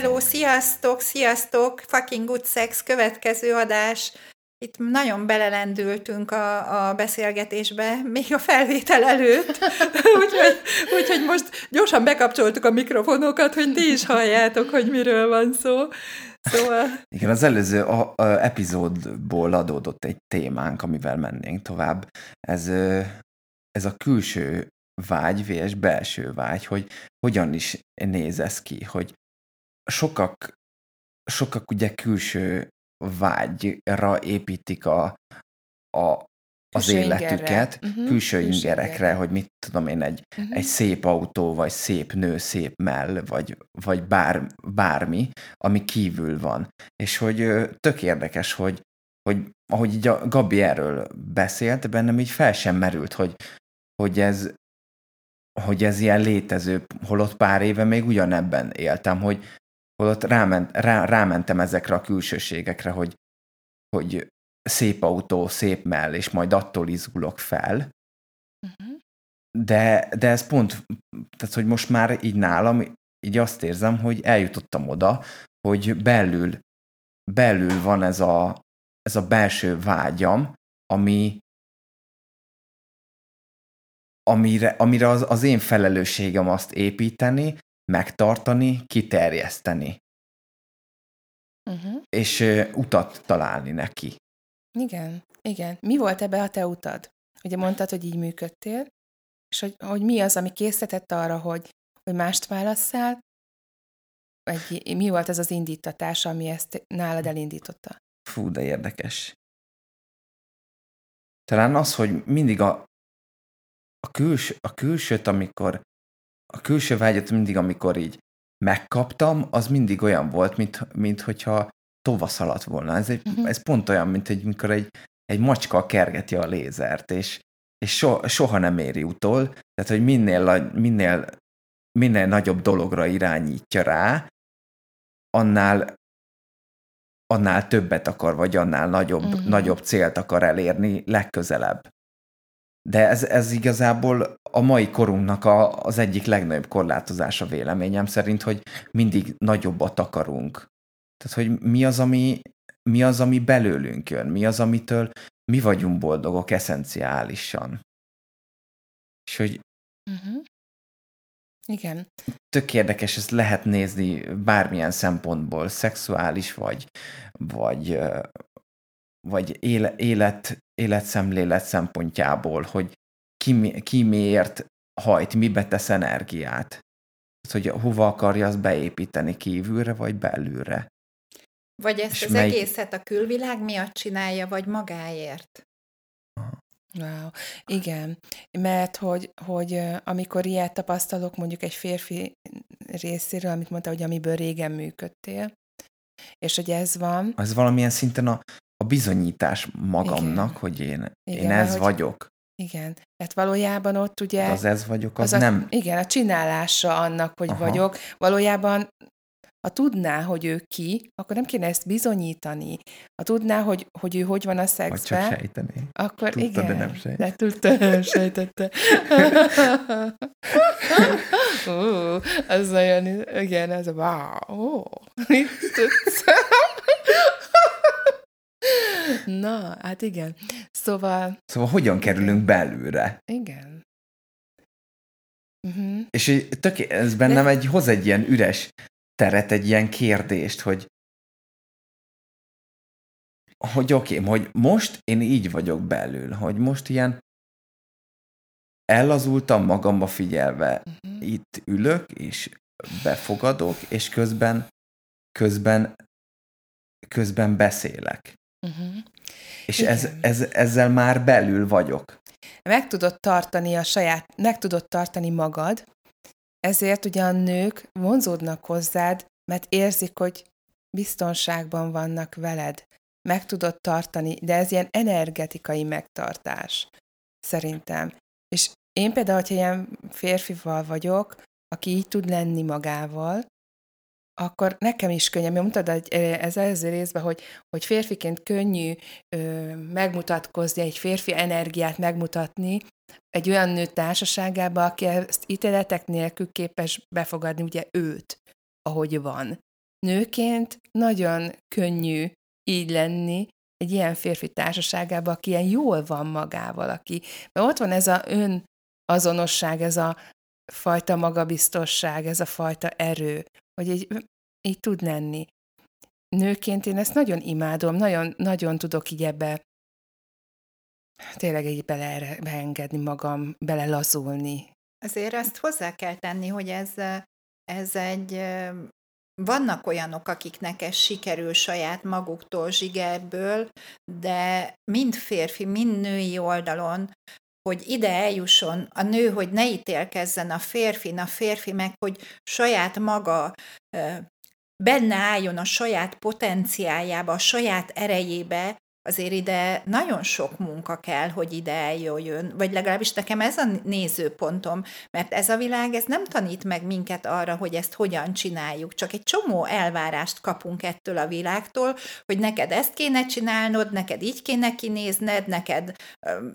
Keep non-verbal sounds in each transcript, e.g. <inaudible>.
Hello, sziasztok, sziasztok! Fucking good sex, következő adás. Itt nagyon belelendültünk a, a beszélgetésbe, még a felvétel előtt, <laughs> úgyhogy, úgyhogy most gyorsan bekapcsoltuk a mikrofonokat, hogy ti is halljátok, hogy miről van szó. Szóval... Igen, az előző a, a epizódból adódott egy témánk, amivel mennénk tovább. Ez, ez a külső vágy és belső vágy, hogy hogyan is néz ez ki, hogy sokak, sokak ugye külső vágyra építik a, a, az Külső életüket, ingerre. Mhm, külső külső ingerekre, ingerre. hogy mit tudom én, egy, Mhm. egy szép autó, vagy szép nő, szép mell, vagy, vagy bár, bármi, ami kívül van. És hogy tök érdekes, hogy, hogy ahogy így a Gabi erről beszélt, bennem így fel sem merült, hogy, hogy ez hogy ez ilyen létező, holott pár éve még ugyanebben éltem, hogy holott ráment, rá, rámentem ezekre a külsőségekre, hogy, hogy szép autó, szép mell, és majd attól izgulok fel, Uh-huh. de, de ez pont, tehát hogy most már így nálam, így azt érzem, hogy eljutottam oda, hogy belül, belül van ez a, ez a belső vágyam, ami, amire, amire az, az én felelősségem azt építeni, megtartani, kiterjeszteni, Uh-huh. és ö, utat találni neki. Igen, igen. Mi volt ebbe a te utad? Ugye mondtad, hogy így működtél, és hogy, hogy mi az, ami készített arra, hogy, hogy mást válasszál, vagy mi volt ez az indítatás, ami ezt nálad elindította? Fú, de érdekes. Talán az, hogy mindig a, a, külső, a külsőt, amikor a külső vágyat mindig, amikor így megkaptam, az mindig olyan volt, mint, mint hogyha tovaszaladt volna. Ez, egy, Mhm. ez pont olyan, mint egy, amikor egy, egy macska kergeti a lézert, és, és so, soha nem éri utol, tehát, hogy minél, minél, minél nagyobb dologra irányítja rá, annál annál többet akar, vagy annál nagyobb, mm-hmm. nagyobb célt akar elérni legközelebb. De ez, ez igazából a mai korunknak a, az egyik legnagyobb korlátozása véleményem szerint, hogy mindig nagyobbat akarunk. Tehát, hogy mi az, ami, mi az, ami belőlünk jön, mi az, amitől mi vagyunk boldogok eszenciálisan. És hogy Uh-huh. Igen. tök érdekes, ezt lehet nézni bármilyen szempontból, szexuális vagy, vagy, vagy éle, élet, életszemlélet szempontjából, hogy ki, ki miért hajt, mibe tesz energiát. Tehát, hogy hova akarja azt beépíteni kívülre, vagy belülre. Vagy ezt És az melyik- egészet a külvilág miatt csinálja, vagy magáért? Wow. Igen, mert hogy, hogy amikor ilyet tapasztalok mondjuk egy férfi részéről, amit mondta, hogy amiből régen működtél, és hogy ez van, Az valamilyen szinten a, a bizonyítás magamnak, Igen. hogy én, Igen, én ez hogy- vagyok. igen, tehát valójában ott ugye... Az ez vagyok, az, az nem... A, igen, a csinálása annak, hogy Aha. Vagyok. Valójában, ha tudná, hogy ő ki, akkor nem kéne ezt bizonyítani. Ha tudná, hogy, hogy ő hogy van a Vagy csak szexben, sejteni. akkor Tudta, de igen. nem sejt. De tudta, nem <laughs> sejtette. <laughs> Ó, az nagyon, igen, az a wow, mit tudsz? Na, hát igen. Szóval, Szóval hogyan kerülünk belülre? igen. Uh-huh. És tök, ez bennem egy, hoz egy ilyen üres teret, egy ilyen kérdést, hogy hogy oké, okay, hogy most én így vagyok belül, hogy most ilyen ellazultam magamba figyelve, Uh-huh. itt ülök, és befogadok, és közben közben közben beszélek. Uh-huh. És Igen. ez, ez, ezzel már belül vagyok. meg tudod tartani a saját, meg tudod tartani magad, ezért ugye a nők vonzódnak hozzád, mert érzik, hogy biztonságban vannak veled, meg tudod tartani, de ez ilyen energetikai megtartás, szerintem. És én például, hogyha ilyen férfival vagyok, aki így tud lenni magával, akkor nekem is könnyebb. Mondtad hogy ez előző részben, hogy, hogy férfiként könnyű ö, megmutatkozni, egy férfi energiát megmutatni egy olyan nő társaságába, aki ezt ítéletek nélkül képes befogadni ugye őt, ahogy van. Nőként nagyon könnyű így lenni egy ilyen férfi társaságában, aki ilyen jól van magával, aki, mert ott van ez a ön azonosság, ez a fajta magabiztosság, ez a fajta erő, hogy így, így tud lenni. Nőként én ezt nagyon imádom, nagyon, nagyon tudok így ebbe tényleg így bele, beengedni magam, belelazulni. Azért azt hozzá kell tenni, hogy ez, ez egy vannak olyanok, akiknek ez sikerül saját maguktól, zsigerből, de mind férfi, mind női oldalon, hogy ide eljusson a nő, hogy ne ítélkezzen a férfi, a férfi meg, hogy saját maga benne álljon a saját potenciáljába, a saját erejébe, azért ide nagyon sok munka kell, hogy ide eljöjjön, vagy legalábbis nekem ez a nézőpontom, mert ez a világ, ez nem tanít meg minket arra, hogy ezt hogyan csináljuk, csak egy csomó elvárást kapunk ettől a világtól, hogy neked ezt kéne csinálnod, neked így kéne kinézned, neked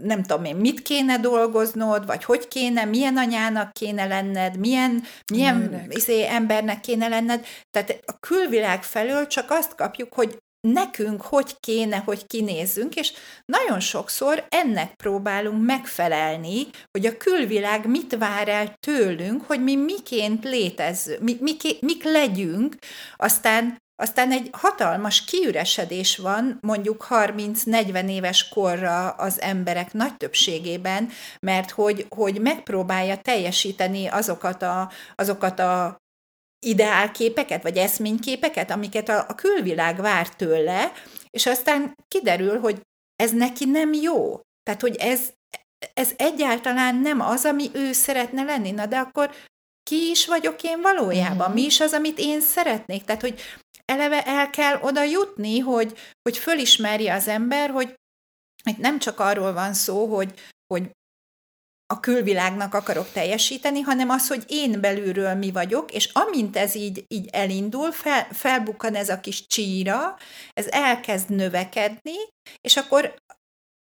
nem tudom én, mit kéne dolgoznod, vagy hogy kéne, milyen anyának kéne lenned, milyen, milyen izé, embernek kéne lenned. Tehát a külvilág felől csak azt kapjuk, hogy nekünk hogy kéne, hogy kinézzünk, és nagyon sokszor ennek próbálunk megfelelni, hogy a külvilág mit vár el tőlünk, hogy mi miként létezzünk, mi, mik, mik legyünk, aztán aztán egy hatalmas kiüresedés van mondjuk 30-40 éves korra az emberek nagy többségében, mert hogy, hogy megpróbálja teljesíteni azokat a, azokat a ideálképeket, vagy eszményképeket, amiket a, a külvilág vár tőle, és aztán kiderül, hogy ez neki nem jó. Tehát, hogy ez, ez egyáltalán nem az, ami ő szeretne lenni. Na, de akkor ki is vagyok én valójában? Mm-hmm. Mi is az, amit én szeretnék? Tehát, hogy eleve el kell oda jutni, hogy, hogy fölismerje az ember, hogy nem csak arról van szó, hogy, hogy a külvilágnak akarok teljesíteni, hanem az, hogy én belülről mi vagyok, és amint ez így, így elindul, fel, felbukkan ez a kis csíra, ez elkezd növekedni, és akkor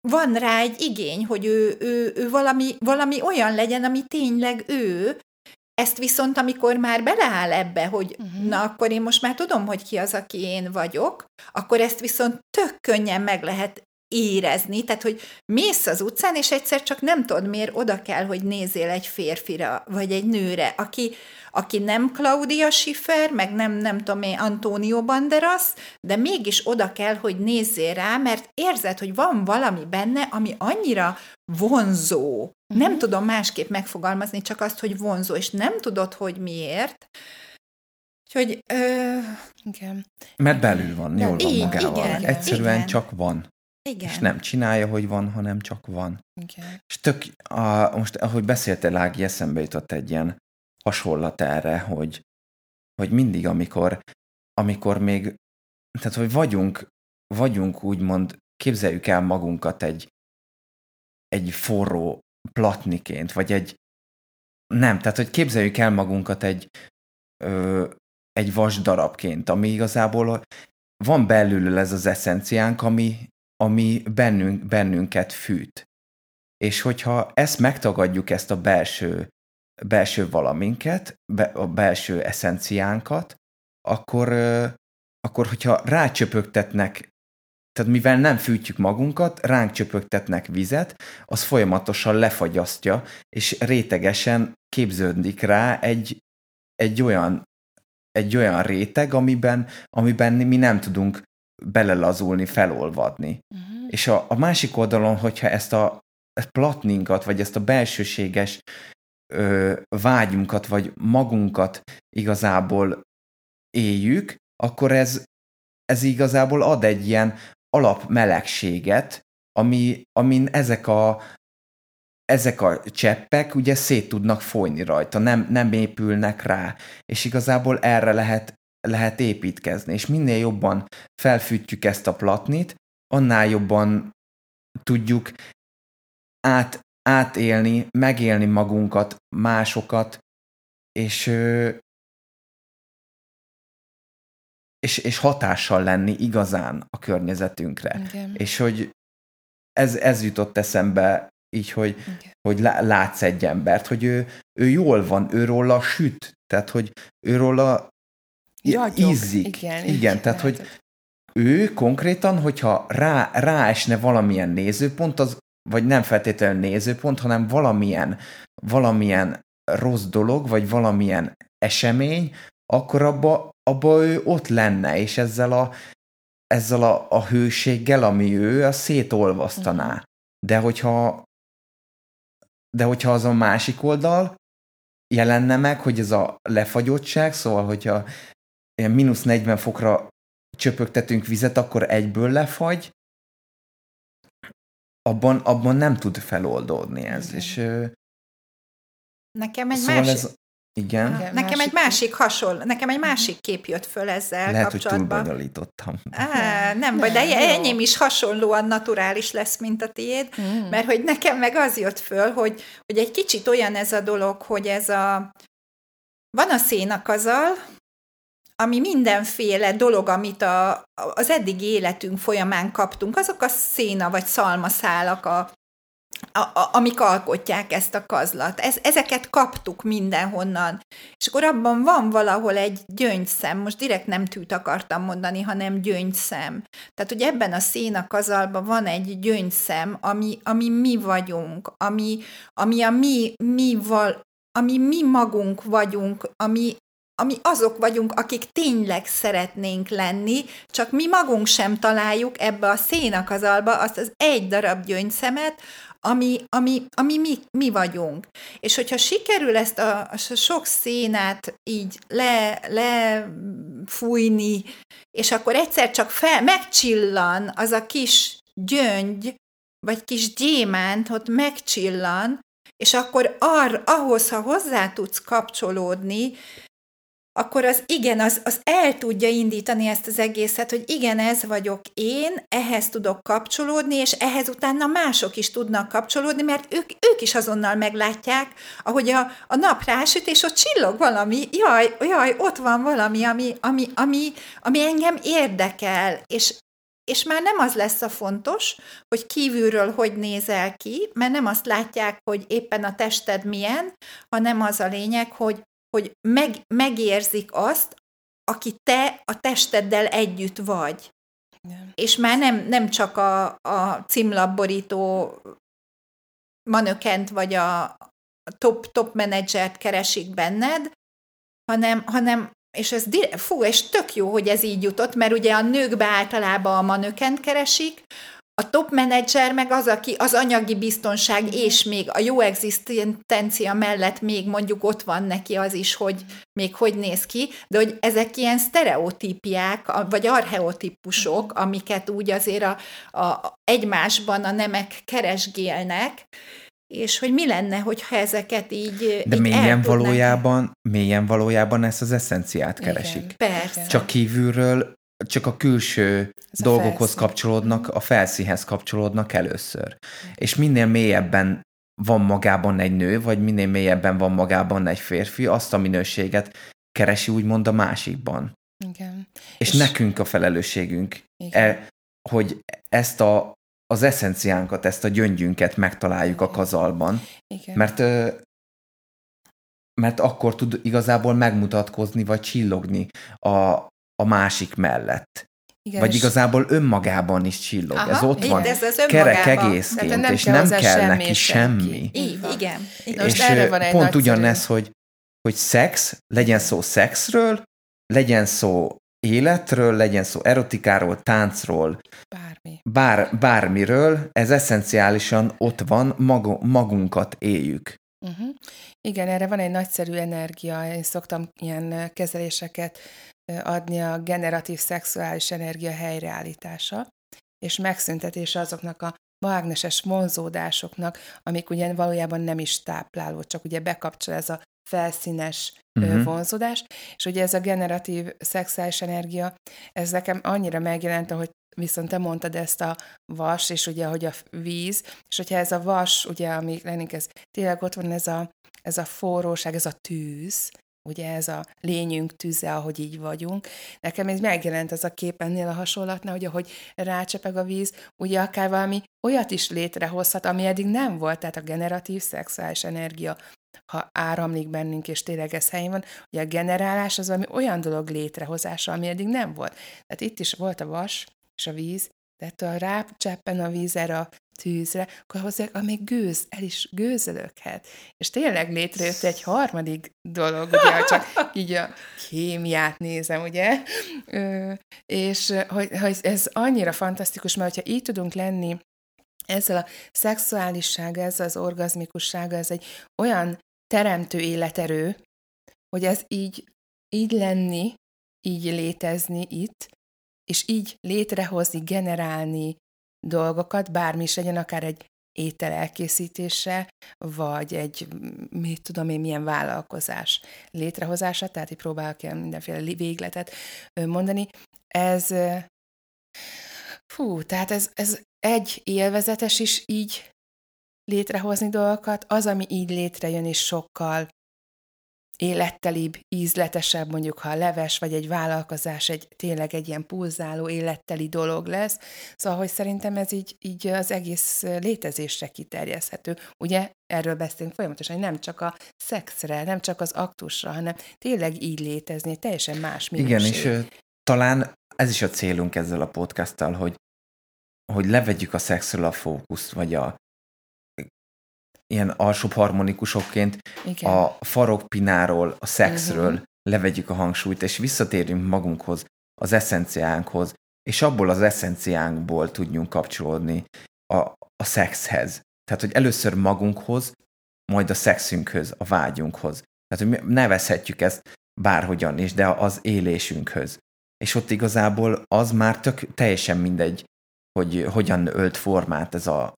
van rá egy igény, hogy ő, ő, ő valami, valami olyan legyen, ami tényleg ő, ezt viszont, amikor már beleáll ebbe, hogy uh-huh. na, akkor én most már tudom, hogy ki az, aki én vagyok, akkor ezt viszont tök könnyen meg lehet érezni, tehát hogy mész az utcán, és egyszer csak nem tudod, miért oda kell, hogy nézzél egy férfira, vagy egy nőre, aki, aki nem Claudia Schiffer, meg nem, nem tudom én, Antonio Banderas, de mégis oda kell, hogy nézzél rá, mert érzed, hogy van valami benne, ami annyira vonzó. Uh-huh. Nem tudom másképp megfogalmazni, csak azt, hogy vonzó, és nem tudod, hogy miért, Úgyhogy, ö... igen. Mert belül van, jól van magával. Igen, Egyszerűen igen. csak van. Igen. És nem csinálja, hogy van, hanem csak van. Igen. És tök, a, most ahogy beszéltél, Ági, eszembe jutott egy ilyen hasonlat erre, hogy, hogy mindig, amikor, amikor még, tehát hogy vagyunk, vagyunk úgymond, képzeljük el magunkat egy, egy forró platniként, vagy egy, nem, tehát hogy képzeljük el magunkat egy, ö, egy vasdarabként, ami igazából van belül ez az eszenciánk, ami, ami bennünk, bennünket fűt. És hogyha ezt megtagadjuk, ezt a belső, belső valaminket, be, a belső eszenciánkat, akkor, akkor hogyha rácsöpögtetnek, tehát mivel nem fűtjük magunkat, ránk csöpögtetnek vizet, az folyamatosan lefagyasztja, és rétegesen képződik rá egy, egy olyan egy olyan réteg, amiben, amiben mi nem tudunk belelazulni, felolvadni. Uh-huh. És a, a másik oldalon, hogyha ezt a platninkat, vagy ezt a belsőséges ö, vágyunkat, vagy magunkat igazából éljük, akkor ez, ez igazából ad egy ilyen alapmelegséget, ami, amin ezek a, ezek a cseppek ugye szét tudnak folyni rajta, nem, nem épülnek rá, és igazából erre lehet lehet építkezni, és minél jobban felfűtjük ezt a platnit, annál jobban tudjuk át, átélni, megélni magunkat, másokat, és, és, és hatással lenni igazán a környezetünkre. Igen. És hogy ez, ez jutott eszembe így, hogy, Igen. hogy lá- látsz egy embert, hogy ő, ő jól van, ő róla süt, tehát hogy ő róla Ragyog. ízik. Igen, Igen, így tehát hogy ő konkrétan, hogyha rá, ráesne valamilyen nézőpont, az, vagy nem feltétlenül nézőpont, hanem valamilyen, valamilyen rossz dolog, vagy valamilyen esemény, akkor abba, abba ő ott lenne, és ezzel a, ezzel a, a hőséggel, ami ő, azt szétolvasztaná. De hogyha de hogyha az a másik oldal jelenne meg, hogy ez a lefagyottság, szóval hogyha ilyen mínusz 40 fokra csöpögtetünk vizet, akkor egyből lefagy, abban, abban nem tud feloldódni ez. Igen. És Nekem egy szóval másik... ez, igen, Igen, Nekem másik egy másik hasonló, nekem egy másik kép jött föl ezzel lehet, hogy kapcsolatban. túlbonyolítottam. Á, nem baj, de jó. enyém is hasonlóan naturális lesz, mint a tiéd, Mm. mert hogy nekem meg az jött föl, hogy, hogy egy kicsit olyan ez a dolog, hogy ez a... Van a szénakazal, ami mindenféle dolog, amit a, az eddigi életünk folyamán kaptunk, azok a széna vagy szalmaszálak, a, a, a, amik alkotják ezt a kazlat. Ez, ezeket kaptuk mindenhonnan. És akkor abban van valahol egy gyöngyszem, most direkt nem tűt akartam mondani, hanem gyöngyszem. Tehát, hogy ebben a szénakazalban van egy gyöngyszem, ami, ami mi vagyunk, ami, ami a mi, mi val, ami mi magunk vagyunk, ami, ami azok vagyunk, akik tényleg szeretnénk lenni, csak mi magunk sem találjuk ebbe a szénakazalba azt az egy darab gyöngyszemet, ami, ami, ami mi, mi vagyunk. És hogyha sikerül ezt a, a sok szénát így le, lefújni, és akkor egyszer csak fel, megcsillan az a kis gyöngy, vagy kis gyémánt, ott megcsillan, és akkor ar, ahhoz, ha hozzá tudsz kapcsolódni, akkor az igen, az, az el tudja indítani ezt az egészet, hogy igen, ez vagyok én, ehhez tudok kapcsolódni, és ehhez utána mások is tudnak kapcsolódni, mert ők, ők is azonnal meglátják, ahogy a, a nap rásüt, és ott csillog valami, jaj, jaj, ott van valami, ami, ami, ami, ami engem érdekel, és, és már nem az lesz a fontos, hogy kívülről hogy nézel ki, mert nem azt látják, hogy éppen a tested milyen, hanem az a lényeg, hogy hogy meg, megérzik azt, aki te a testeddel együtt vagy. Igen. És már nem, nem csak a, a címlapborító manökent vagy a top, top menedzsert keresik benned, hanem, hanem és ez fú, és tök jó, hogy ez így jutott, mert ugye a nőkbe általában a manökent keresik, a top menedzser meg az, aki az anyagi biztonság és még a jó egzisztencia mellett még mondjuk ott van neki az is, hogy még hogy néz ki, de hogy ezek ilyen sztereotípiák, vagy archeotípusok, amiket úgy azért a, a, egymásban a nemek keresgélnek, és hogy mi lenne, hogyha ezeket így De így mélyen valójában, mélyen valójában ezt az eszenciát Igen. keresik. Persze. Csak kívülről, csak a külső Ez a dolgokhoz felszín. kapcsolódnak, a felszínhez kapcsolódnak először. És minél mélyebben van magában egy nő, vagy minél mélyebben van magában egy férfi, azt a minőséget keresi úgymond a másikban. Igen. És, És- nekünk a felelősségünk, Igen. e, hogy ezt a, az eszenciánkat, ezt a gyöngyünket megtaláljuk a kazalban, Igen. mert ö, mert akkor tud igazából megmutatkozni, vagy csillogni a, a másik mellett. Igen, Vagy igazából önmagában is csillog. Aha, ez ott így, van. ez az Kerek önmagában. egészként, Tehát nem és kell nem kell semmi neki semmi. Így, van. igen. Igen. most és erre van egy pont ugyanez, hogy, hogy szex, legyen szó szexről, legyen szó életről, legyen szó erotikáról, táncról, Bármi. bár, bármiről, ez eszenciálisan ott van, magu, magunkat éljük. Uh-huh. Igen, erre van egy nagyszerű energia. Én szoktam ilyen kezeléseket adni a generatív szexuális energia helyreállítása, és megszüntetése azoknak a mágneses vonzódásoknak, amik ugye valójában nem is tápláló, csak ugye bekapcsol ez a felszínes uh-huh. Vonzódás, és ugye ez a generatív szexuális energia, ez nekem annyira megjelent, hogy viszont te mondtad ezt a vas, és ugye, hogy a víz, és hogyha ez a vas, ugye, ami lennénk, ez tényleg ott van ez a, ez a forróság, ez a tűz, ugye ez a lényünk tűze, ahogy így vagyunk. Nekem ez megjelent az a kép ennél a hasonlatnál, hogy ahogy rácsepeg a víz, ugye akár valami olyat is létrehozhat, ami eddig nem volt, tehát a generatív szexuális energia, ha áramlik bennünk, és tényleg ez helyén van, ugye a generálás az valami olyan dolog létrehozása, ami eddig nem volt. Tehát itt is volt a vas és a víz, tehát ha rácseppen a víz erre a tűzre, akkor hozzá, amíg gőz, el is gőzölöghet. És tényleg létrejött egy harmadik dolog, ugye, csak így a kémiát nézem, ugye, Ö, és hogy, hogy ez annyira fantasztikus, mert hogyha így tudunk lenni ezzel a szexuálissága, ezzel az orgazmikussága, ez egy olyan teremtő életerő, hogy ez így, így lenni, így létezni itt, és így létrehozni, generálni dolgokat, bármi is legyen, akár egy étel elkészítése, vagy egy, mit tudom én, milyen vállalkozás létrehozása, tehát így próbálok ilyen mindenféle végletet mondani. Ez, fú, tehát ez, ez egy élvezetes is így létrehozni dolgokat, az, ami így létrejön, és sokkal élettelibb, ízletesebb, mondjuk ha a leves, vagy egy vállalkozás egy tényleg egy ilyen pulzáló, életteli dolog lesz. Szóval, hogy szerintem ez így, így az egész létezésre kiterjeszthető. Ugye erről beszélünk folyamatosan, hogy nem csak a szexre, nem csak az aktusra, hanem tényleg így létezni, egy teljesen más minőség. Igen, és talán ez is a célunk ezzel a podcasttal, hogy, hogy levegyük a szexről a fókuszt, vagy a ilyen alsóbb harmonikusokként Igen. a farokpináról, a szexről Mhm. levegyük a hangsúlyt, és visszatérjünk magunkhoz, az eszenciánkhoz, és abból az eszenciánkból tudjunk kapcsolódni a, a szexhez. Tehát, hogy először magunkhoz, majd a szexünkhöz, a vágyunkhoz. Tehát, hogy mi nevezhetjük ezt bárhogyan is, de az élésünkhöz. És ott igazából az már tök teljesen mindegy, hogy hogyan ölt formát ez a,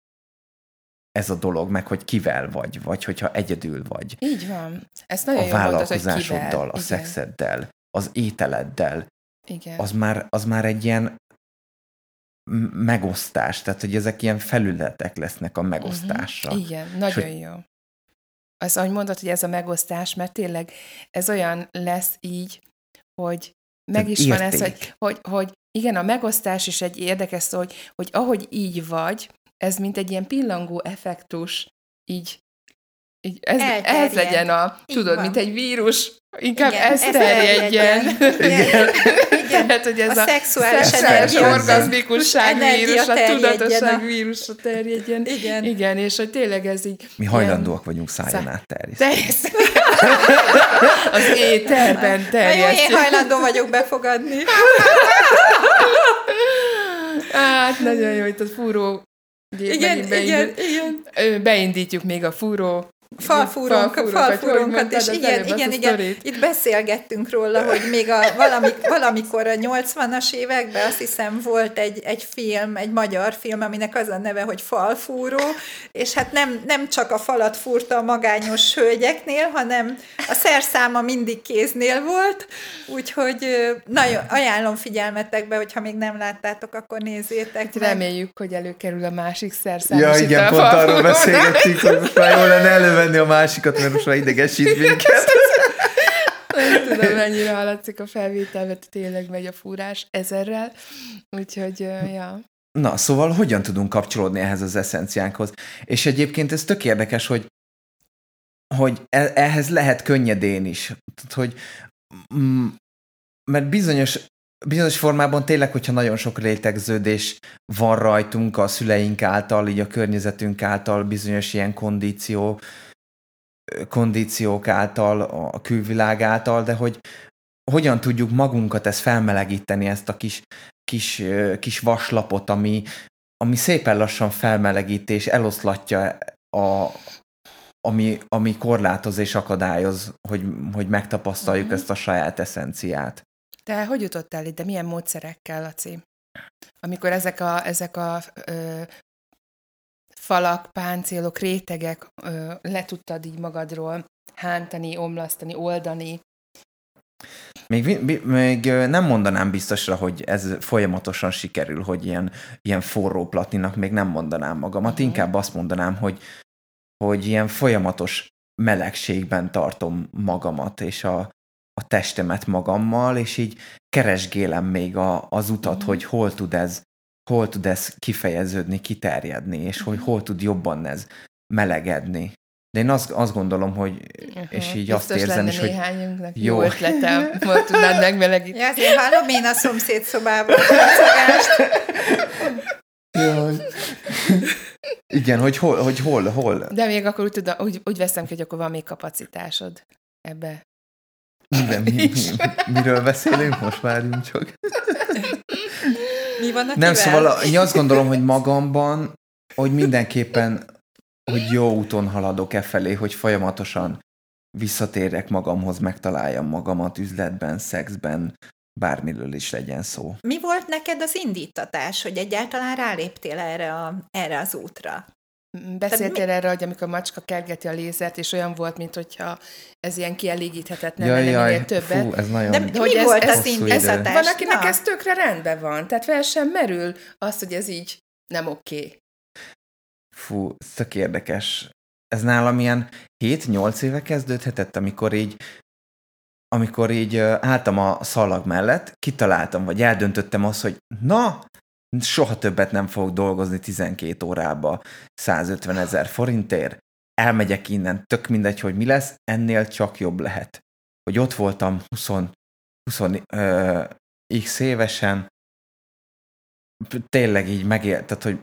ez a dolog, meg hogy kivel vagy, vagy hogyha egyedül vagy. Így van. Ezt nagyon A vállalkozásoddal, kivel. a Igen. szexeddel, az ételeddel, Igen. az már, az már egy ilyen megosztás, tehát hogy ezek ilyen felületek lesznek a megosztásra. Uh-huh. Igen, nagyon hogy- jó. Az, ahogy mondod, hogy ez a megosztás, mert tényleg ez olyan lesz így, hogy meg is van ez, hogy, hogy, hogy igen, a megosztás is egy érdekes szó, hogy, hogy ahogy így vagy, ez mint egy ilyen pillangó effektus, így, így ez, Elterjed. ez legyen a, Így tudod, van. mint egy vírus, inkább Igen, ez ez terjedjen. terjedjen. Igen. Tehát, hogy ez A a, szexuális szexuális orgazmikusság energia vírus, a tudatosság a- vírusa terjedjen. Igen. Igen, és hogy tényleg ez így... Mi hajlandóak vagyunk szájon Szá- át terjeszteni. Terjeszteni. Az éterben Na jó, én hajlandó vagyok befogadni. <laughs> Hát, nagyon jó, itt a fúró Igen, igen, igen. Beindítjuk még a fúró Hogy falfúrónkat, és igen, igen, igen, itt beszélgettünk róla, hogy még a, valami, valamikor a 80-as években azt hiszem volt egy, egy film, egy magyar film, aminek az a neve, hogy Falfúró, és hát nem, nem csak a falat fúrta a magányos hölgyeknél, hanem a szerszáma mindig kéznél volt, úgyhogy nagyon ajánlom figyelmetekbe, hogyha még nem láttátok, akkor nézzétek meg. Reméljük, hogy előkerül a másik szerszám. Ja, igen, pont arról beszélgettünk, hogy már jó lenne elővenni a másikat, mert most már idegesít minket. <laughs> Nem tudom, mennyire hallatszik a felvétel, mert tényleg megy a fúrás ezerrel. Úgyhogy, ja. Na, szóval hogyan tudunk kapcsolódni ehhez az eszenciánkhoz? És egyébként ez tök érdekes, hogy, hogy e- ehhez lehet könnyedén is. Tehát, hogy mm, mert bizonyos, bizonyos formában tényleg, hogyha nagyon sok rétegződés van rajtunk a szüleink által, így a környezetünk által, bizonyos ilyen kondíció, kondíciók által, a külvilág által, de hogy hogyan tudjuk magunkat ezt felmelegíteni, ezt a kis, kis, kis vaslapot, ami, ami szépen lassan felmelegít és eloszlatja a, ami, ami korlátoz és akadályoz, hogy, hogy megtapasztaljuk Mhm. ezt a saját eszenciát. Te hogy jutottál ide? Milyen módszerekkel, Laci? Amikor ezek a, ezek a ö, falak, páncélok, rétegek ö, le tudtad így magadról hántani, omlasztani, oldani. Még, még nem mondanám biztosra, hogy ez folyamatosan sikerül, hogy ilyen, ilyen forró platninak még nem mondanám magamat, inkább azt mondanám, hogy, hogy ilyen folyamatos melegségben tartom magamat, és a, a testemet magammal, és így keresgélem még a, az utat, Mhm. hogy hol tud ez hol tud ez kifejeződni, kiterjedni, és hogy Mhm. hol tud jobban ez melegedni. De én azt, azt gondolom, hogy, és Aha, így azt érzem lenne is, hogy jó. jó ötletem, volt tudnád megmelegíteni. Ja, azért hallom én a szomszéd szobában a. Jaj. <laughs> Igen, hogy hol, hogy hol, hol. De még akkor úgy, tudom, úgy, úgy veszem ki, hogy akkor van még kapacitásod ebbe. De mi, mi, miről beszélünk? Most várjunk csak. Mi van a Nem, szóval én azt gondolom, hogy magamban, hogy mindenképpen, hogy jó úton haladok e felé, hogy folyamatosan visszatérek magamhoz, megtaláljam magamat üzletben, szexben, bármiről is legyen szó. Mi volt neked az indítatás, hogy egyáltalán ráléptél erre, a, erre az útra? Beszéltél erre, hogy amikor a macska kergeti a lézert, és olyan volt, mint hogyha ez ilyen kielégíthetetlen Jaj, lenne jaj, minél többet. fú, ez nagyon... De De mi hogy ez- volt ez az indítatás? idő. Van, akinek Na, ez tökre rendben van, tehát fel sem merül az, hogy ez így nem oké. Fú, ez tök érdekes. Ez nálam ilyen 7-8 éve kezdődhetett, amikor így amikor így álltam a szalag mellett, kitaláltam, vagy eldöntöttem azt, hogy na, soha többet nem fogok dolgozni 12 órába 150 ezer forintért, elmegyek innen, tök mindegy, hogy mi lesz, ennél csak jobb lehet. Hogy ott voltam 20, 20 ö, x évesen, tényleg így megélt, tehát, hogy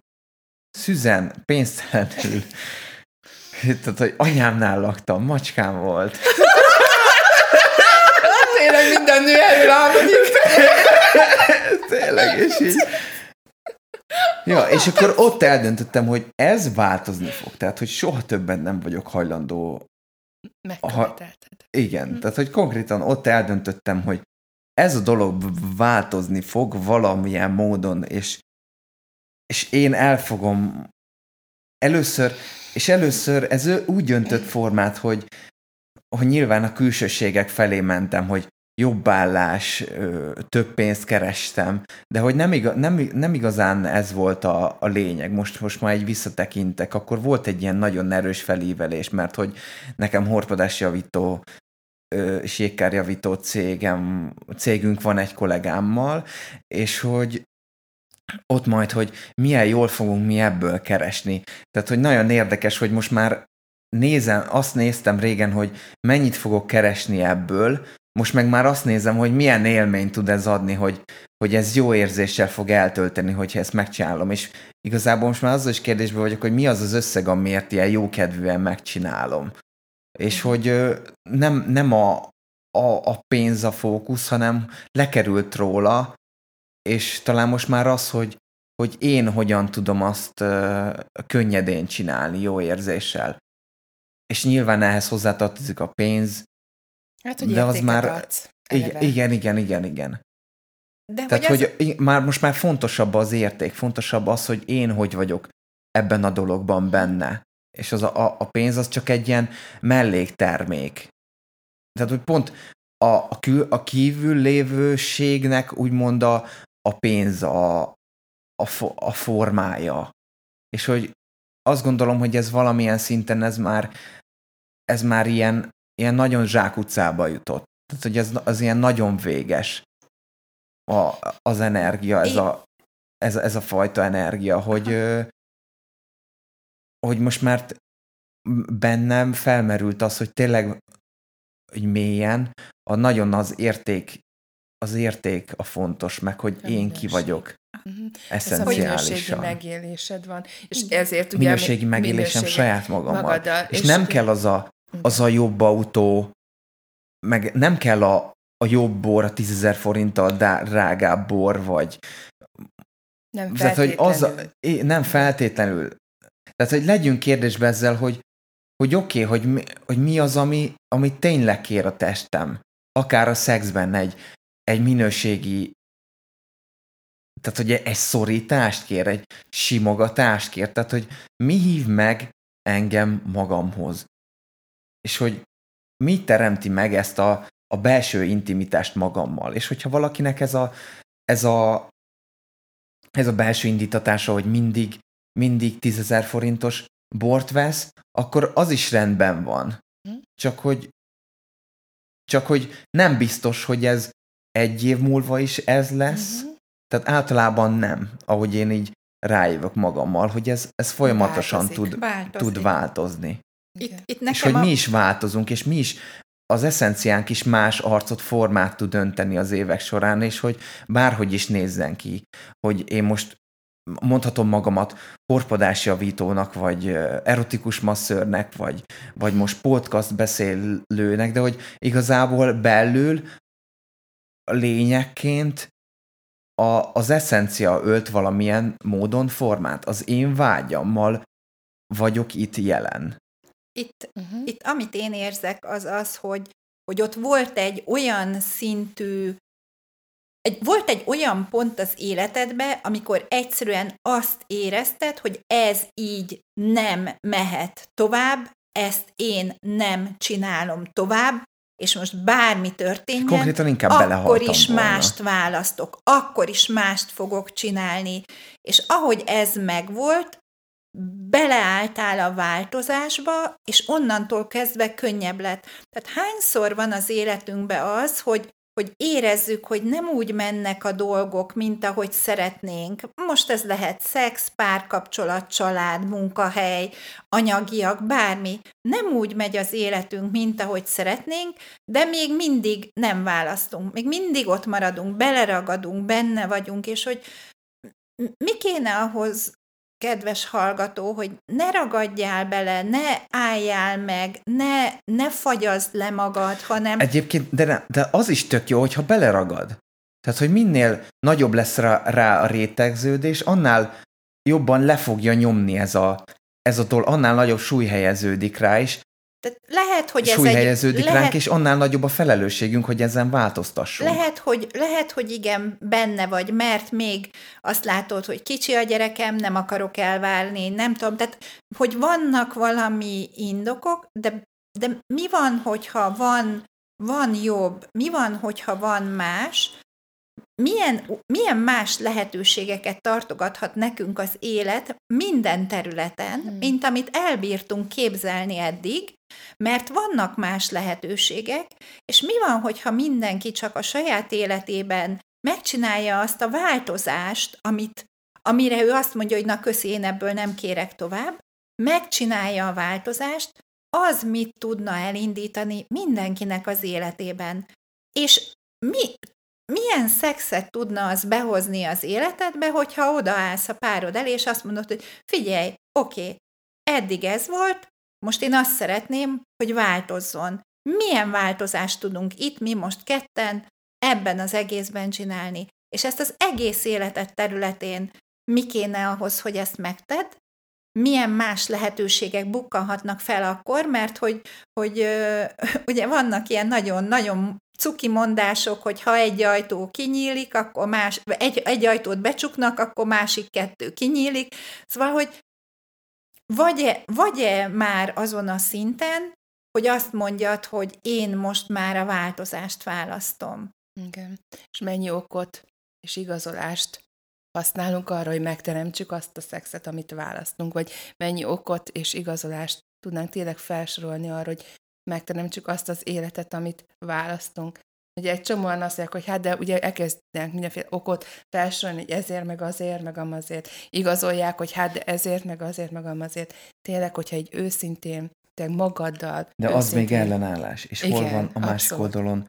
szüzen, pénztelenül, tehát, hogy anyámnál laktam, macskám volt. Tényleg minden nő erről álmodik. Tényleg, és így... Ja, és akkor ott eldöntöttem, hogy ez változni fog. Tehát, hogy soha többen nem vagyok hajlandó. Megkövetelted. Igen, tehát, hogy konkrétan ott eldöntöttem, hogy ez a dolog változni fog valamilyen módon, és, és én elfogom először, és először ez úgy öntött formát, hogy, hogy nyilván a külsőségek felé mentem, hogy jobb állás, ö, több pénzt kerestem, de hogy nem, iga, nem, nem igazán ez volt a, a lényeg. Most, most már egy visszatekintek, akkor volt egy ilyen nagyon erős felívelés, mert hogy nekem horpadásjavító ö, és jégkárjavító cégem, cégünk van egy kollégámmal, és hogy ott majd, hogy milyen jól fogunk mi ebből keresni. Tehát, hogy nagyon érdekes, hogy most már nézem, azt néztem régen, hogy mennyit fogok keresni ebből, most meg már azt nézem, hogy milyen élményt tud ez adni, hogy, hogy ez jó érzéssel fog eltölteni, hogyha ezt megcsinálom. És igazából most már azzal is kérdésben vagyok, hogy mi az az összeg, amiért ilyen jókedvűen megcsinálom. És hogy nem, nem a, a, a pénz a fókusz, hanem lekerült róla, és talán most már az, hogy, hogy én hogyan tudom azt könnyedén csinálni, jó érzéssel. És nyilván ehhez hozzátartozik a pénz, Hát, hogy De az már- adsz. igen, igen, igen, igen, igen. De Tehát, hogy, hogy i- már most már fontosabb az érték, fontosabb az, hogy én hogy vagyok ebben a dologban benne. És az a, a- a pénz az csak egy ilyen melléktermék. Tehát, hogy pont a, a, kül, a kívül lévőségnek úgymond a, a pénz a, a, fo, a formája. És hogy azt gondolom, hogy ez valamilyen szinten ez már, ez már ilyen, ilyen nagyon zsákutcába jutott. Tehát, hogy ez az ilyen nagyon véges a, az energia, ez a, ez, ez a fajta energia, hogy, hogy most már bennem felmerült az, hogy tényleg hogy mélyen a nagyon az érték, az érték a fontos, meg hogy A én ki vagyok Mhm. Ez a minőségi eszenciálisan. megélésed van. És ezért ugye... Minőségi mi- megélésem minőségi saját magammal. magaddal. És nem kell az a. az a jobb autó, meg nem kell a, a jobb bor, a 10.000 forinttal drágább bor, vagy Nem tehát, hogy az a, nem feltétlenül. Tehát, hogy legyünk kérdésbe ezzel, hogy, hogy oké, okay, hogy, mi, hogy mi az, ami, ami tényleg kér a testem. Akár a szexben egy, egy minőségi tehát, hogy egy szorítást kér, egy simogatást kér, tehát, hogy mi hív meg engem magamhoz. És hogy mi teremti meg ezt a, a belső intimitást magammal. És hogyha valakinek ez a, ez a, ez a belső indítatása, hogy mindig, mindig 10 forintos bort vesz, akkor az is rendben van. Hm. Csak hogy, csak hogy nem biztos, hogy ez egy év múlva is ez lesz. Mhm. Tehát általában nem, ahogy én így rájövök magammal, hogy ez, ez folyamatosan Változik, tud, változik. tud változni. Itt, itt És nekem hogy a... mi is változunk, és mi is az eszenciánk is más arcot, formát tud önteni az évek során, és hogy bárhogy is nézzen ki, hogy én most mondhatom magamat porpadásjavítónak, vagy erotikus masszörnek, vagy, vagy most podcast beszélőnek, de hogy igazából belül lényekként a, az eszencia ölt valamilyen módon formát. Az én vágyammal vagyok itt jelen. Itt, Uh-huh. itt amit én érzek, az az, hogy, hogy ott volt egy olyan szintű, egy, volt egy olyan pont az életedbe, amikor egyszerűen azt érezted, hogy ez így nem mehet tovább, ezt én nem csinálom tovább, és most bármi történjen, Konkrétan inkább akkor is volna. mást választok, akkor is mást fogok csinálni. És ahogy ez megvolt, beleálltál a változásba, és onnantól kezdve könnyebb lett. Tehát hányszor van az életünkben az, hogy hogy érezzük, hogy nem úgy mennek a dolgok, mint ahogy szeretnénk. Most ez lehet szex, párkapcsolat, család, munkahely, anyagiak, bármi. Nem úgy megy az életünk, mint ahogy szeretnénk, de még mindig nem választunk. Még mindig ott maradunk, beleragadunk, benne vagyunk, és hogy mi kéne ahhoz, kedves hallgató, hogy ne ragadjál bele, ne álljál meg, ne, ne fagyazd le magad, hanem Egyébként, de, ne, de az is tök jó, hogyha beleragad. Tehát, hogy minél nagyobb lesz rá, rá a rétegződés, annál jobban le fogja nyomni ez a, ez a dolog, annál nagyobb súly helyeződik rá, és tehát lehet, hogy ez súly egy, helyeződik lehet, ránk, és annál nagyobb a felelősségünk, hogy ezen változtassunk. Lehet hogy, lehet, hogy igen, benne vagy, mert még azt látod, hogy kicsi a gyerekem, nem akarok elválni, nem tudom, tehát, hogy vannak valami indokok, de, de mi van, hogyha van, van jobb, mi van, hogyha van más, milyen, milyen más lehetőségeket tartogathat nekünk az élet minden területen, Hmm. mint amit elbírtunk képzelni eddig, mert vannak más lehetőségek, és mi van, hogyha mindenki csak a saját életében megcsinálja azt a változást, amit, amire ő azt mondja, hogy na köszi, én ebből nem kérek tovább, megcsinálja a változást, az mit tudna elindítani mindenkinek az életében. És mi, milyen szexet tudna az behozni az életedbe, hogyha odaállsz a párod elé, és azt mondod, hogy figyelj, oké, okay, eddig ez volt, most én azt szeretném, hogy változzon. Milyen változást tudunk itt mi most ketten ebben az egészben csinálni? És ezt az egész életed területén mi kéne ahhoz, hogy ezt megted? Milyen más lehetőségek bukkanhatnak fel akkor, mert hogy, hogy ö, <laughs> ugye vannak ilyen nagyon-nagyon cuki mondások, hogy ha egy ajtó kinyílik, akkor más, egy, egy ajtót becsuknak, akkor másik kettő kinyílik. Szóval, hogy vagy-e, vagy-e már azon a szinten, hogy azt mondjad, hogy én most már a változást választom. Igen. És mennyi okot és igazolást használunk arra, hogy megteremtsük azt a szexet, amit választunk, vagy mennyi okot és igazolást tudnánk tényleg felsorolni arra, hogy megteremtsük azt az életet, amit választunk. Ugye egy csomóan azt mondják, hogy hát de ugye elkezdenek mindenféle okot felsorolni, hogy ezért, meg azért, meg amazért. Igazolják, hogy hát de ezért, meg azért, meg amazért. Tényleg, hogyha egy őszintén, te magaddal. De az még őszintén- ellenállás. És hol Igen, van a másik abszolút. oldalon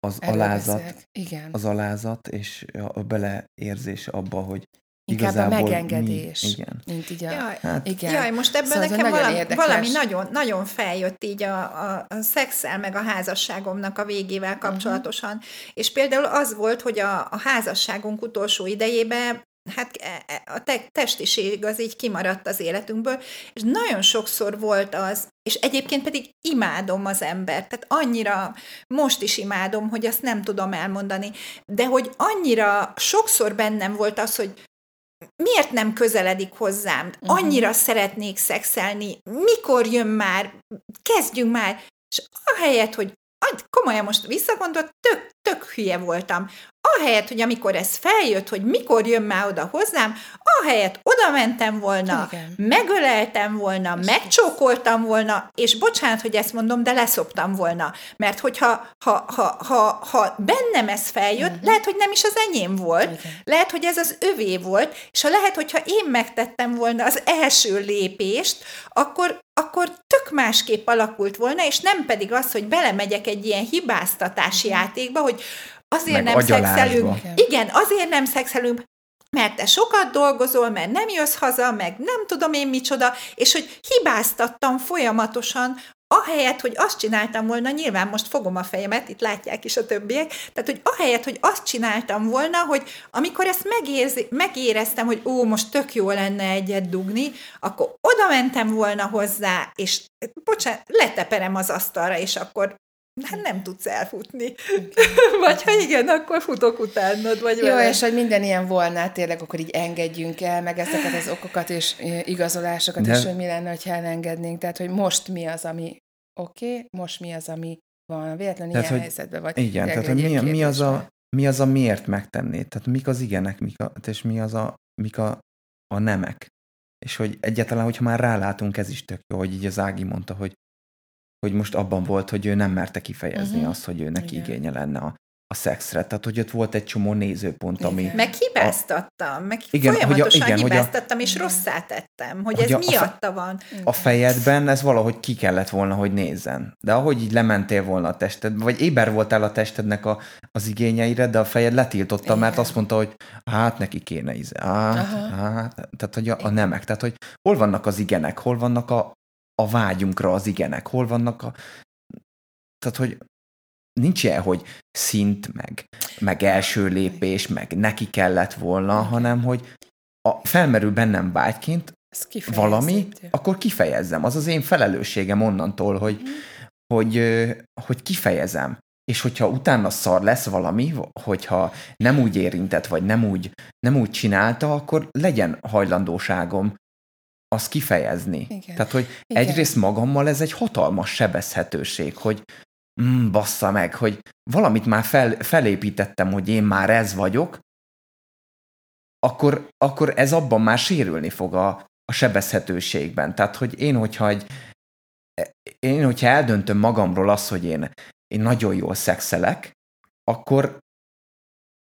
az Erről alázat, beszélek. Igen. az alázat és a beleérzés abba, hogy Inkább a igazából megengedés. Mi, igen. Mint így a... Jaj, Hát, Igen. Jaj, most ebben Szóval nekem nagyon valami, érdekes. valami nagyon, nagyon feljött így a, a, a szexel meg a házasságomnak a végével Mhm. kapcsolatosan. Uh-huh. És például az volt, hogy a, a házasságunk utolsó idejében hát e- e- a te, testiség az így kimaradt az életünkből, és nagyon sokszor volt az, és egyébként pedig imádom az embert, tehát annyira, most is imádom, hogy azt nem tudom elmondani, de hogy annyira sokszor bennem volt az, hogy miért nem közeledik hozzám? Annyira uh-huh. szeretnék szexelni, mikor jön már, kezdjünk már, És ahelyett, hogy komolyan most visszagondolt, tök, tök hülye voltam ahelyett, hogy amikor ez feljött, hogy mikor jön már oda hozzám, ahelyett oda mentem volna, Igen. megöleltem volna, és megcsókoltam volna, és bocsánat, hogy ezt mondom, de leszoptam volna. Mert hogyha ha, ha, ha, ha bennem ez feljött, uh-huh. lehet, hogy nem is az enyém volt, Igen. lehet, hogy ez az övé volt, és ha lehet, hogyha én megtettem volna az első lépést, akkor, akkor tök másképp alakult volna, és nem pedig az, hogy belemegyek egy ilyen hibáztatási uh-huh. játékba, hogy Azért nem szexelünk. Igen, azért nem szexelünk, mert te sokat dolgozol, mert nem jössz haza, meg nem tudom én micsoda, és hogy hibáztattam folyamatosan, ahelyett, hogy azt csináltam volna, nyilván most fogom a fejemet, itt látják is a többiek, tehát, hogy ahelyett, hogy azt csináltam volna, hogy amikor ezt megérzi, megéreztem, hogy ó, most tök jó lenne egyet dugni, akkor oda mentem volna hozzá, és bocsánat, leteperem az asztalra, és akkor hát nem tudsz elfutni. <laughs> vagy ha igen, akkor futok utánad, vagy Jó, vele. és hogy minden ilyen volna, tényleg akkor így engedjünk el, meg ezeket az okokat és igazolásokat De... is, hogy mi lenne, ha elengednénk. Tehát, hogy most mi az, ami oké, okay, most mi az, ami van. Véletlenül tehát, ilyen hogy, helyzetben vagy. Igen, tehát hogy mi, mi, az a, mi az a miért megtennéd? Tehát mik az igenek, mik a, és mi az a, mik a, a nemek? És hogy egyáltalán, hogyha már rálátunk, ez is tök jó, hogy így az Ági mondta, hogy hogy most abban volt, hogy ő nem merte kifejezni uh-huh. azt, hogy ő neki Igen. igénye lenne a, a szexre. Tehát, hogy ott volt egy csomó nézőpont, ami... Igen. Meg igen, folyamatosan hogy a, igen, hibáztattam, hogy a, és rosszá tettem, hogy, hogy ez a, miatta a, van. A fejedben ez valahogy ki kellett volna, hogy nézzen. De ahogy így lementél volna a tested, vagy éber voltál a testednek a, az igényeire, de a fejed letiltotta, igen. mert azt mondta, hogy hát neki kéne íze. Hát, hát, tehát, hogy a, a nemek. Tehát, hogy hol vannak az igenek, hol vannak a, a vágyunkra az igenek, hol vannak a... Tehát, hogy nincs ilyen, hogy szint, meg, meg első lépés, meg neki kellett volna, hanem, hogy a, felmerül bennem vágyként valami, akkor kifejezzem. Az az én felelősségem onnantól, hogy, mm. hogy, hogy kifejezem. És hogyha utána szar lesz valami, hogyha nem úgy érintett, vagy nem úgy, nem úgy csinálta, akkor legyen hajlandóságom azt kifejezni. Igen. Tehát, hogy Igen. egyrészt magammal ez egy hatalmas sebezhetőség, hogy mm, bassza meg, hogy valamit már fel, felépítettem, hogy én már ez vagyok, akkor, akkor ez abban már sérülni fog a, a sebezhetőségben. Tehát, hogy én, hogyha egy, én, hogyha eldöntöm magamról azt, hogy én, én nagyon jól szexelek, akkor,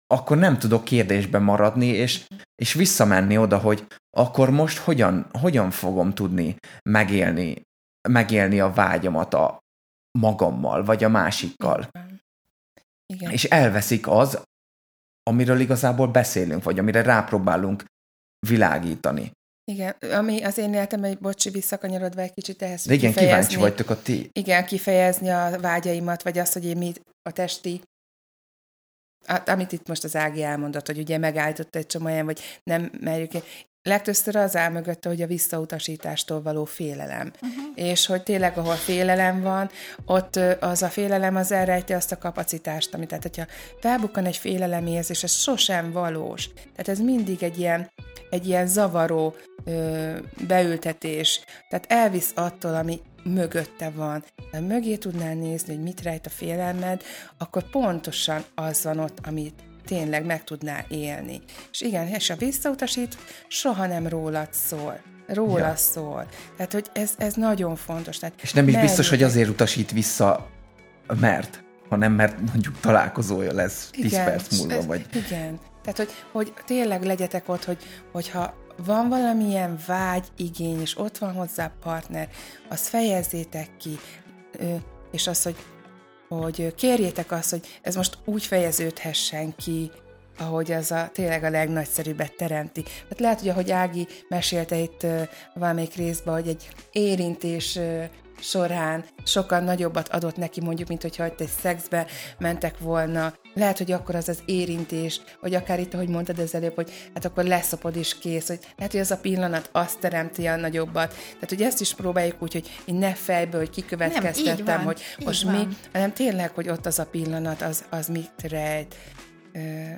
akkor nem tudok kérdésben maradni, és, és visszamenni oda, hogy akkor most hogyan, hogyan fogom tudni megélni, megélni a vágyamat a magammal, vagy a másikkal. Igen. És elveszik az, amiről igazából beszélünk, vagy amire rápróbálunk világítani. Igen, ami az én életem, egy bocsi, visszakanyarodva egy kicsit ehhez. De igen, kíváncsi vagytok a ti. Igen, kifejezni a vágyaimat, vagy azt, hogy én mi a testi amit itt most az Ági elmondott, hogy ugye megállított egy csomó vagy nem merjük. Legtöbbször az áll mögötte, hogy a visszautasítástól való félelem. Uh-huh. És hogy tényleg, ahol félelem van, ott az a félelem az elrejti azt a kapacitást, amit tehát, hogyha felbukkan egy félelemérzés, ez sosem valós. Tehát ez mindig egy ilyen, egy ilyen zavaró ö, beültetés. Tehát elvisz attól, ami mögötte van, ha mögé tudnál nézni, hogy mit rejt a félelmed, akkor pontosan az van ott, amit tényleg meg tudnál élni. És igen, és a visszautasít soha nem rólad szól. Róla ja. szól. Tehát, hogy ez, ez nagyon fontos. Tehát és nem is biztos, hogy azért utasít vissza, mert, hanem mert mondjuk találkozója lesz 10 perc múlva. Ez, vagy... Igen. Tehát, hogy, hogy tényleg legyetek ott, hogy, hogyha van valamilyen vágy, igény, és ott van hozzá partner, azt fejezzétek ki, és az, hogy, hogy kérjétek azt, hogy ez most úgy fejeződhessen ki, ahogy az a, tényleg a legnagyszerűbbet teremti. Hát lehet, hogy ahogy Ági mesélte itt valamelyik részben, hogy egy érintés során sokkal nagyobbat adott neki, mondjuk, mint hogyha egy szexbe mentek volna. Lehet, hogy akkor az az érintés, hogy akár itt, ahogy mondtad az előbb, hogy hát akkor leszopod is kész, hogy lehet, hogy az a pillanat azt teremti a nagyobbat. Tehát, hogy ezt is próbáljuk úgy, hogy én ne fejből, hogy kikövetkeztettem, nem, van, hogy most van. mi, hanem tényleg, hogy ott az a pillanat, az, az mit rejt.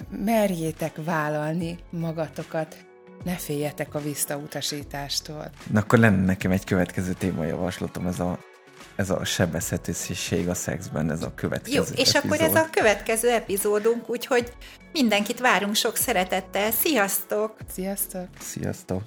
Merjétek vállalni magatokat, ne féljetek a visszautasítástól. Na akkor lenne nekem egy következő témajavaslatom, ez a ez a sebezhetőség a szexben, ez a következő Jó, és epizód. akkor ez a következő epizódunk, úgyhogy mindenkit várunk sok szeretettel. Sziasztok! Sziasztok! Sziasztok!